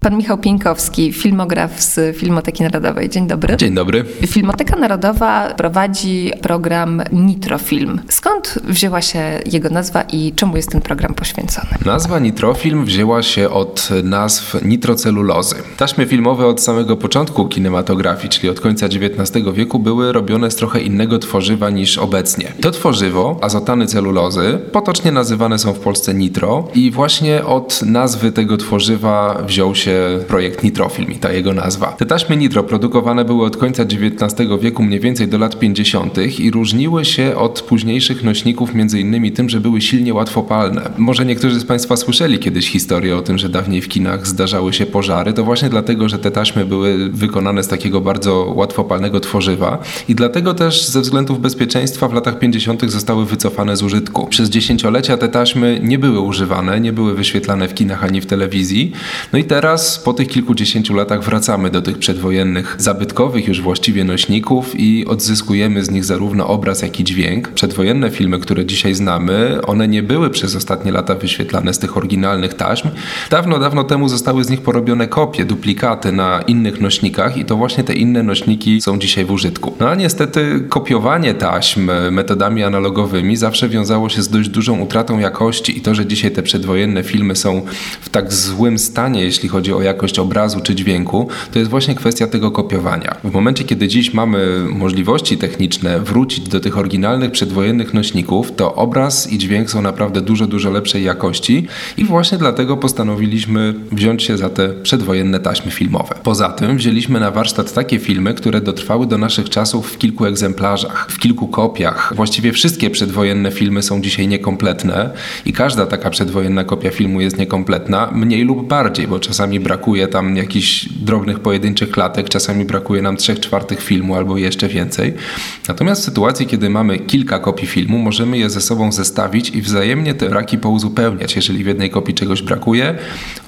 Pan Michał Pieńkowski, filmograf z Filmoteki Narodowej. Dzień dobry. Dzień dobry. Filmoteka Narodowa prowadzi program Nitrofilm. Skąd wzięła się jego nazwa i czemu jest ten program poświęcony? Nazwa Nitrofilm wzięła się od nazw nitrocelulozy. Taśmy filmowe od samego początku kinematografii, czyli od końca XIX wieku, były robione z trochę innego tworzywa niż obecnie. To tworzywo, azotany celulozy, potocznie nazywane są w Polsce nitro i właśnie od nazwy tego tworzywa wziął się projekt Nitrofilm i ta jego nazwa. Te taśmy nitro produkowane były od końca XIX wieku mniej więcej do lat 50. i różniły się od późniejszych nośników między innymi tym, że były silnie łatwopalne. Może niektórzy z Państwa słyszeli kiedyś historię o tym, że dawniej w kinach zdarzały się pożary. To właśnie dlatego, że te taśmy były wykonane z takiego bardzo łatwopalnego tworzywa i dlatego też ze względów bezpieczeństwa w latach 50. zostały wycofane z użytku. Przez dziesięciolecia te taśmy nie były używane, nie były wyświetlane w kinach ani w telewizji. No i teraz po tych kilkudziesięciu latach wracamy do tych przedwojennych, zabytkowych już właściwie nośników i odzyskujemy z nich zarówno obraz, jak i dźwięk. Przedwojenne filmy, które dzisiaj znamy, one nie były przez ostatnie lata wyświetlane z tych oryginalnych taśm. Dawno, dawno temu zostały z nich porobione kopie, duplikaty na innych nośnikach i to właśnie te inne nośniki są dzisiaj w użytku. No a niestety kopiowanie taśm metodami analogowymi zawsze wiązało się z dość dużą utratą jakości i to, że dzisiaj te przedwojenne filmy są w tak złym stanie, jeśli chodzi o o jakość obrazu czy dźwięku, to jest właśnie kwestia tego kopiowania. W momencie, kiedy dziś mamy możliwości techniczne wrócić do tych oryginalnych przedwojennych nośników, to obraz i dźwięk są naprawdę dużo, dużo lepszej jakości i właśnie dlatego postanowiliśmy wziąć się za te przedwojenne taśmy filmowe. Poza tym wzięliśmy na warsztat takie filmy, które dotrwały do naszych czasów w kilku egzemplarzach, w kilku kopiach. Właściwie wszystkie przedwojenne filmy są dzisiaj niekompletne i każda taka przedwojenna kopia filmu jest niekompletna, mniej lub bardziej, bo czasami brakuje tam jakichś drobnych pojedynczych klatek, czasami brakuje nam trzech czwartych filmu albo jeszcze więcej. Natomiast w sytuacji, kiedy mamy kilka kopii filmu, możemy je ze sobą zestawić i wzajemnie te braki pouzupełniać. Jeżeli w jednej kopii czegoś brakuje,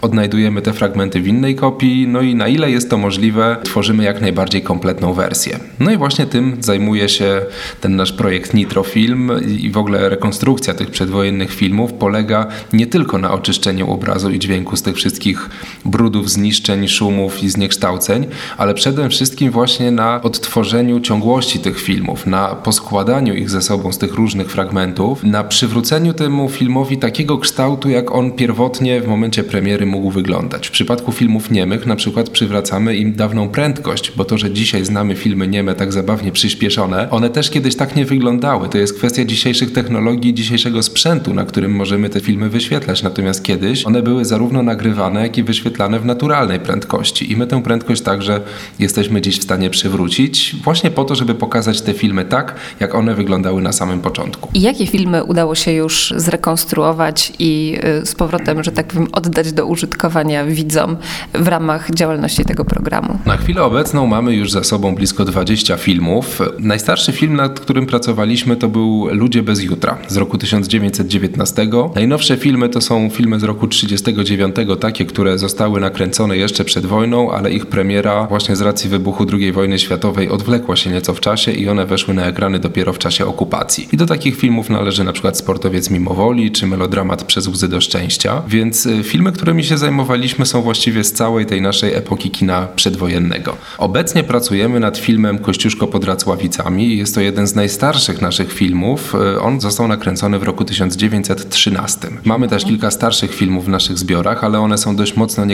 odnajdujemy te fragmenty w innej kopii, no i na ile jest to możliwe, tworzymy jak najbardziej kompletną wersję. No i właśnie tym zajmuje się ten nasz projekt Nitrofilm i w ogóle rekonstrukcja tych przedwojennych filmów polega nie tylko na oczyszczeniu obrazu i dźwięku z tych wszystkich brudów, zniszczeń, szumów i zniekształceń, ale przede wszystkim właśnie na odtworzeniu ciągłości tych filmów, na poskładaniu ich ze sobą z tych różnych fragmentów, na przywróceniu temu filmowi takiego kształtu, jak on pierwotnie w momencie premiery mógł wyglądać. W przypadku filmów niemych na przykład przywracamy im dawną prędkość, bo to, że dzisiaj znamy filmy nieme tak zabawnie przyspieszone, one też kiedyś tak nie wyglądały. To jest kwestia dzisiejszych technologii, dzisiejszego sprzętu, na którym możemy te filmy wyświetlać. Natomiast kiedyś one były zarówno nagrywane, jak i wyświetlane w naturalnej prędkości i my tę prędkość także jesteśmy dziś w stanie przywrócić, właśnie po to, żeby pokazać te filmy tak, jak one wyglądały na samym początku. I jakie filmy udało się już zrekonstruować i y, z powrotem, że tak powiem, oddać do użytkowania widzom w ramach działalności tego programu? Na chwilę obecną mamy już za sobą blisko 20 filmów. Najstarszy film, nad którym pracowaliśmy, to był Ludzie bez jutra z roku 1919. Najnowsze filmy to są filmy z roku 1939, takie, które zostały na nakręcone jeszcze przed wojną, ale ich premiera właśnie z racji wybuchu II wojny światowej odwlekła się nieco w czasie i one weszły na ekrany dopiero w czasie okupacji. I do takich filmów należy na przykład Sportowiec mimowoli czy Melodramat przez łzy do szczęścia, więc y, filmy, którymi się zajmowaliśmy są właściwie z całej tej naszej epoki kina przedwojennego. Obecnie pracujemy nad filmem Kościuszko pod Racławicami. Jest to jeden z najstarszych naszych filmów. Y, on został nakręcony w roku 1913. Mamy też kilka starszych filmów w naszych zbiorach, ale one są dość mocno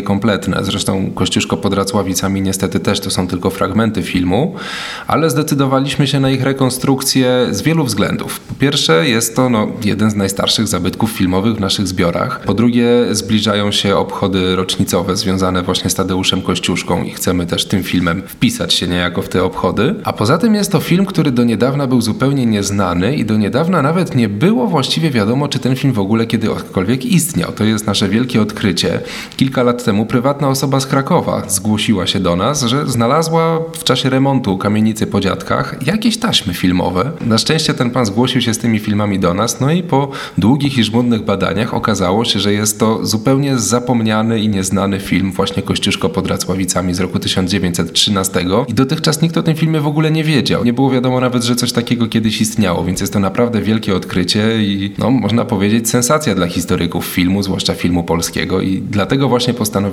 Zresztą Kościuszko pod Racławicami niestety też to są tylko fragmenty filmu, ale zdecydowaliśmy się na ich rekonstrukcję z wielu względów. Po pierwsze jest to no, jeden z najstarszych zabytków filmowych w naszych zbiorach. Po drugie zbliżają się obchody rocznicowe związane właśnie z Tadeuszem Kościuszką i chcemy też tym filmem wpisać się niejako w te obchody. A poza tym jest to film, który do niedawna był zupełnie nieznany i do niedawna nawet nie było właściwie wiadomo, czy ten film w ogóle kiedykolwiek istniał. To jest nasze wielkie odkrycie. Kilka lat temu prywatna osoba z Krakowa zgłosiła się do nas, że znalazła w czasie remontu kamienicy po dziadkach jakieś taśmy filmowe. Na szczęście ten pan zgłosił się z tymi filmami do nas, no i po długich i żmudnych badaniach okazało się, że jest to zupełnie zapomniany i nieznany film właśnie Kościuszko pod Racławicami z roku 1913 i dotychczas nikt o tym filmie w ogóle nie wiedział. Nie było wiadomo nawet, że coś takiego kiedyś istniało, więc jest to naprawdę wielkie odkrycie i no, można powiedzieć sensacja dla historyków filmu, zwłaszcza filmu polskiego i dlatego właśnie postanowiliśmy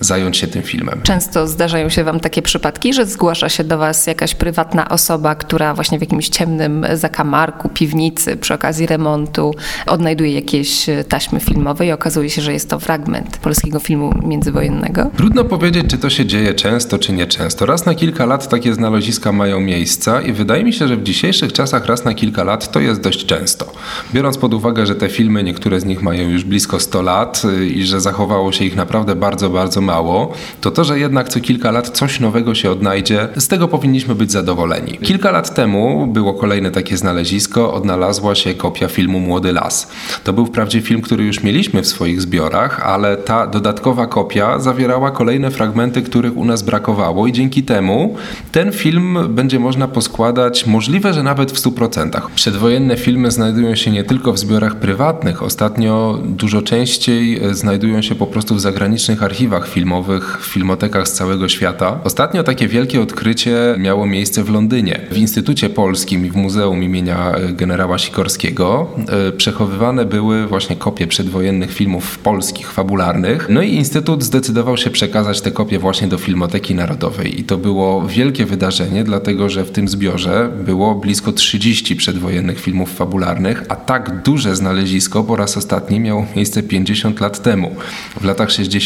zająć się tym filmem. Często zdarzają się Wam takie przypadki, że zgłasza się do Was jakaś prywatna osoba, która właśnie w jakimś ciemnym zakamarku, piwnicy przy okazji remontu odnajduje jakieś taśmy filmowe i okazuje się, że jest to fragment polskiego filmu międzywojennego? Trudno powiedzieć, czy to się dzieje często, czy nieczęsto. Raz na kilka lat takie znaleziska mają miejsca i wydaje mi się, że w dzisiejszych czasach raz na kilka lat to jest dość często. Biorąc pod uwagę, że te filmy, niektóre z nich mają już blisko 100 lat y, i że zachowało się ich naprawdę bardzo, bardzo mało, to to, że jednak co kilka lat coś nowego się odnajdzie, z tego powinniśmy być zadowoleni. Kilka lat temu było kolejne takie znalezisko, odnalazła się kopia filmu Młody Las. To był wprawdzie film, który już mieliśmy w swoich zbiorach, ale ta dodatkowa kopia zawierała kolejne fragmenty, których u nas brakowało i dzięki temu ten film będzie można poskładać możliwe, że nawet w 100%. Przedwojenne filmy znajdują się nie tylko w zbiorach prywatnych, ostatnio dużo częściej e, znajdują się po prostu w zagranicznych archiwach filmowych, w filmotekach z całego świata. Ostatnio takie wielkie odkrycie miało miejsce w Londynie. W Instytucie Polskim i w Muzeum imienia e, generała Sikorskiego e, przechowywane były właśnie kopie przedwojennych filmów polskich, fabularnych. No i Instytut zdecydował się przekazać te kopie właśnie do Filmoteki Narodowej. I to było wielkie wydarzenie, dlatego że w tym zbiorze było blisko 30 przedwojennych filmów fabularnych, a tak duże znalezisko po raz ostatni miało miejsce 50 lat temu. W latach 60.,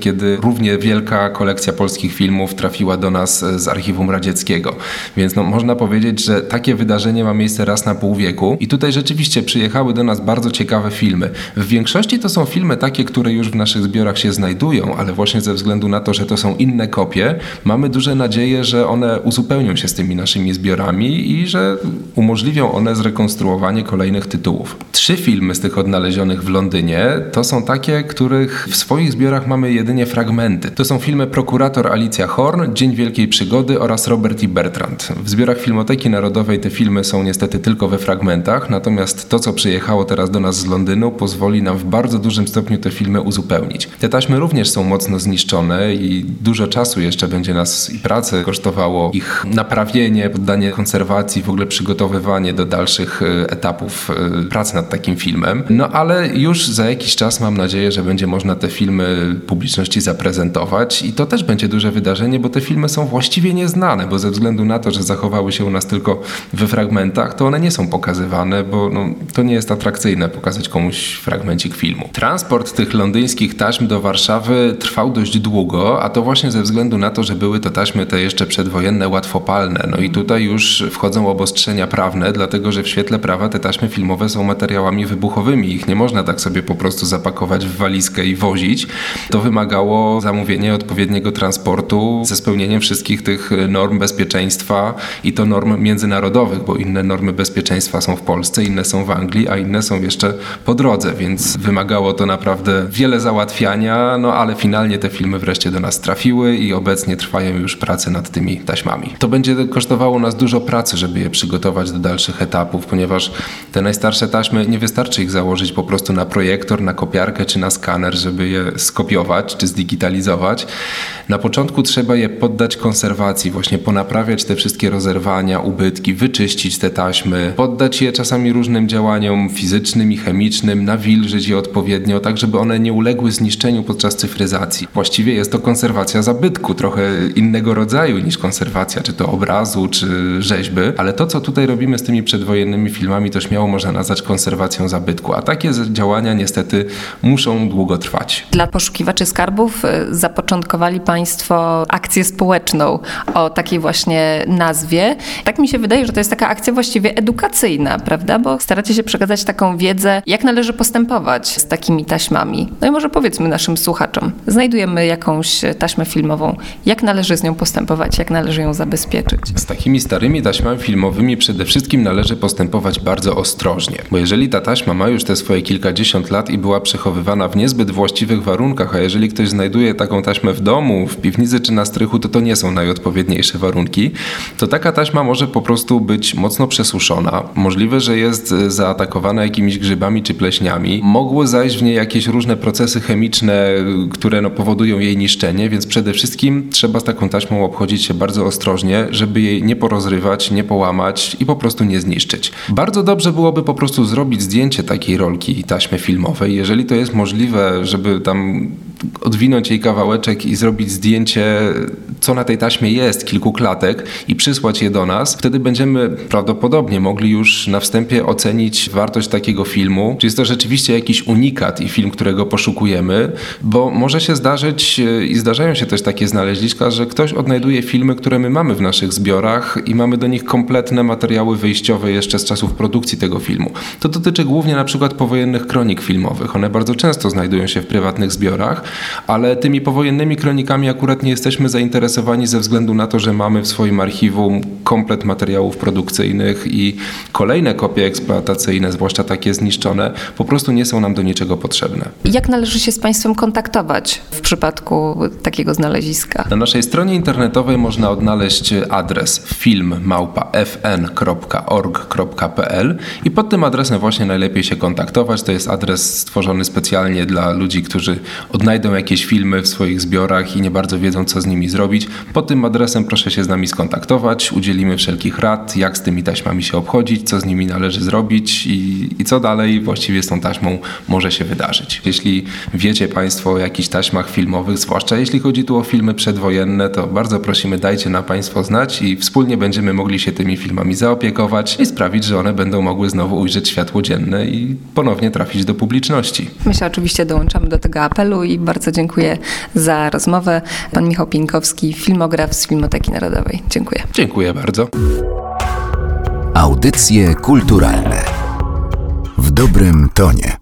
kiedy równie wielka kolekcja polskich filmów trafiła do nas z archiwum radzieckiego. Więc no, można powiedzieć, że takie wydarzenie ma miejsce raz na pół wieku i tutaj rzeczywiście przyjechały do nas bardzo ciekawe filmy. W większości to są filmy takie, które już w naszych zbiorach się znajdują, ale właśnie ze względu na to, że to są inne kopie, mamy duże nadzieje, że one uzupełnią się z tymi naszymi zbiorami i że umożliwią one zrekonstruowanie kolejnych tytułów. Trzy filmy z tych odnalezionych w Londynie to są takie, których w swoich zbiorach mamy jedynie fragmenty. To są filmy Prokurator Alicja Horn, Dzień Wielkiej Przygody oraz Robert i Bertrand. W zbiorach Filmoteki Narodowej te filmy są niestety tylko we fragmentach, natomiast to, co przyjechało teraz do nas z Londynu, pozwoli nam w bardzo dużym stopniu te filmy uzupełnić. Te taśmy również są mocno zniszczone i dużo czasu jeszcze będzie nas i pracy kosztowało ich naprawienie, poddanie konserwacji, w ogóle przygotowywanie do dalszych e, etapów e, pracy nad takim filmem. No ale już za jakiś czas mam nadzieję, że będzie można te filmy publiczności zaprezentować i to też będzie duże wydarzenie, bo te filmy są właściwie nieznane, bo ze względu na to, że zachowały się u nas tylko we fragmentach, to one nie są pokazywane, bo no, to nie jest atrakcyjne pokazać komuś fragmencik filmu. Transport tych londyńskich taśm do Warszawy trwał dość długo, a to właśnie ze względu na to, że były to taśmy te jeszcze przedwojenne, łatwopalne. No i tutaj już wchodzą obostrzenia prawne, dlatego że w świetle prawa te taśmy filmowe są materiałami wybuchowymi. Ich nie można tak sobie po prostu zapakować w walizkę i wozić. To wymagało zamówienia odpowiedniego transportu ze spełnieniem wszystkich tych norm bezpieczeństwa i to norm międzynarodowych, bo inne normy bezpieczeństwa są w Polsce, inne są w Anglii, a inne są jeszcze po drodze, więc wymagało to naprawdę wiele załatwiania, no ale finalnie te filmy wreszcie do nas trafiły i obecnie trwają już prace nad tymi taśmami. To będzie kosztowało nas dużo pracy, żeby je przygotować do dalszych etapów, ponieważ te najstarsze taśmy nie wystarczy ich założyć po prostu na projektor, na kopiarkę czy na skaner, żeby je skopiować czy zdigitalizować. Na początku trzeba je poddać konserwacji, właśnie ponaprawiać te wszystkie rozerwania, ubytki, wyczyścić te taśmy, poddać je czasami różnym działaniom fizycznym i chemicznym, nawilżyć je odpowiednio, tak żeby one nie uległy zniszczeniu podczas cyfryzacji. Właściwie jest to konserwacja zabytku, trochę innego rodzaju niż konserwacja, czy to obrazu, czy rzeźby, ale to, co tutaj robimy z tymi przedwojennymi filmami, to śmiało można nazwać konserwacją zabytku, a takie działania niestety muszą długo trwać. Dla skarbów y, zapoczątkowali Państwo akcję społeczną o takiej właśnie nazwie. Tak mi się wydaje, że to jest taka akcja właściwie edukacyjna, prawda? Bo staracie się przekazać taką wiedzę, jak należy postępować z takimi taśmami. No i może powiedzmy naszym słuchaczom, znajdujemy jakąś taśmę filmową, jak należy z nią postępować, jak należy ją zabezpieczyć. Z takimi starymi taśmami filmowymi przede wszystkim należy postępować bardzo ostrożnie, bo jeżeli ta taśma ma już te swoje kilkadziesiąt lat i była przechowywana w niezbyt właściwych warunkach, warunkach, a jeżeli ktoś znajduje taką taśmę w domu, w piwnicy czy na strychu, to to nie są najodpowiedniejsze warunki, to taka taśma może po prostu być mocno przesuszona. Możliwe, że jest zaatakowana jakimiś grzybami czy pleśniami. Mogły zajść w niej jakieś różne procesy chemiczne, które no, powodują jej niszczenie, więc przede wszystkim trzeba z taką taśmą obchodzić się bardzo ostrożnie, żeby jej nie porozrywać, nie połamać i po prostu nie zniszczyć. Bardzo dobrze byłoby po prostu zrobić zdjęcie takiej rolki taśmy filmowej, jeżeli to jest możliwe, żeby tam odwinąć jej kawałeczek i zrobić zdjęcie, co na tej taśmie jest, kilku klatek i przysłać je do nas, wtedy będziemy prawdopodobnie mogli już na wstępie ocenić wartość takiego filmu, czy jest to rzeczywiście jakiś unikat i film, którego poszukujemy, bo może się zdarzyć i zdarzają się też takie znaleziska, że ktoś odnajduje filmy, które my mamy w naszych zbiorach i mamy do nich kompletne materiały wyjściowe jeszcze z czasów produkcji tego filmu. To dotyczy głównie na przykład powojennych kronik filmowych. One bardzo często znajdują się w prywatnych zbiorach, ale tymi powojennymi kronikami akurat nie jesteśmy zainteresowani ze względu na to, że mamy w swoim archiwum komplet materiałów produkcyjnych i kolejne kopie eksploatacyjne, zwłaszcza takie zniszczone, po prostu nie są nam do niczego potrzebne. Jak należy się z Państwem kontaktować w przypadku takiego znaleziska? Na naszej stronie internetowej można odnaleźć adres filmmałpa.fn.org.pl i pod tym adresem właśnie najlepiej się kontaktować. To jest adres stworzony specjalnie dla ludzi, którzy odnajdą jakieś filmy w swoich zbiorach i nie bardzo wiedzą, co z nimi zrobić. Pod tym adresem proszę się z nami skontaktować, udzielimy wszelkich rad, jak z tymi taśmami się obchodzić, co z nimi należy zrobić i, i co dalej właściwie z tą taśmą może się wydarzyć. Jeśli wiecie Państwo o jakichś taśmach filmowych, zwłaszcza jeśli chodzi tu o filmy przedwojenne, to bardzo prosimy, dajcie na Państwo znać i wspólnie będziemy mogli się tymi filmami zaopiekować i sprawić, że one będą mogły znowu ujrzeć światło dzienne i ponownie trafić do publiczności. My się oczywiście dołączamy do tego apelu i bardzo dziękuję za rozmowę. Pan Michał Pieńkowski, filmograf z Filmoteki Narodowej. Dziękuję. Dziękuję bardzo. Audycje kulturalne w dobrym tonie.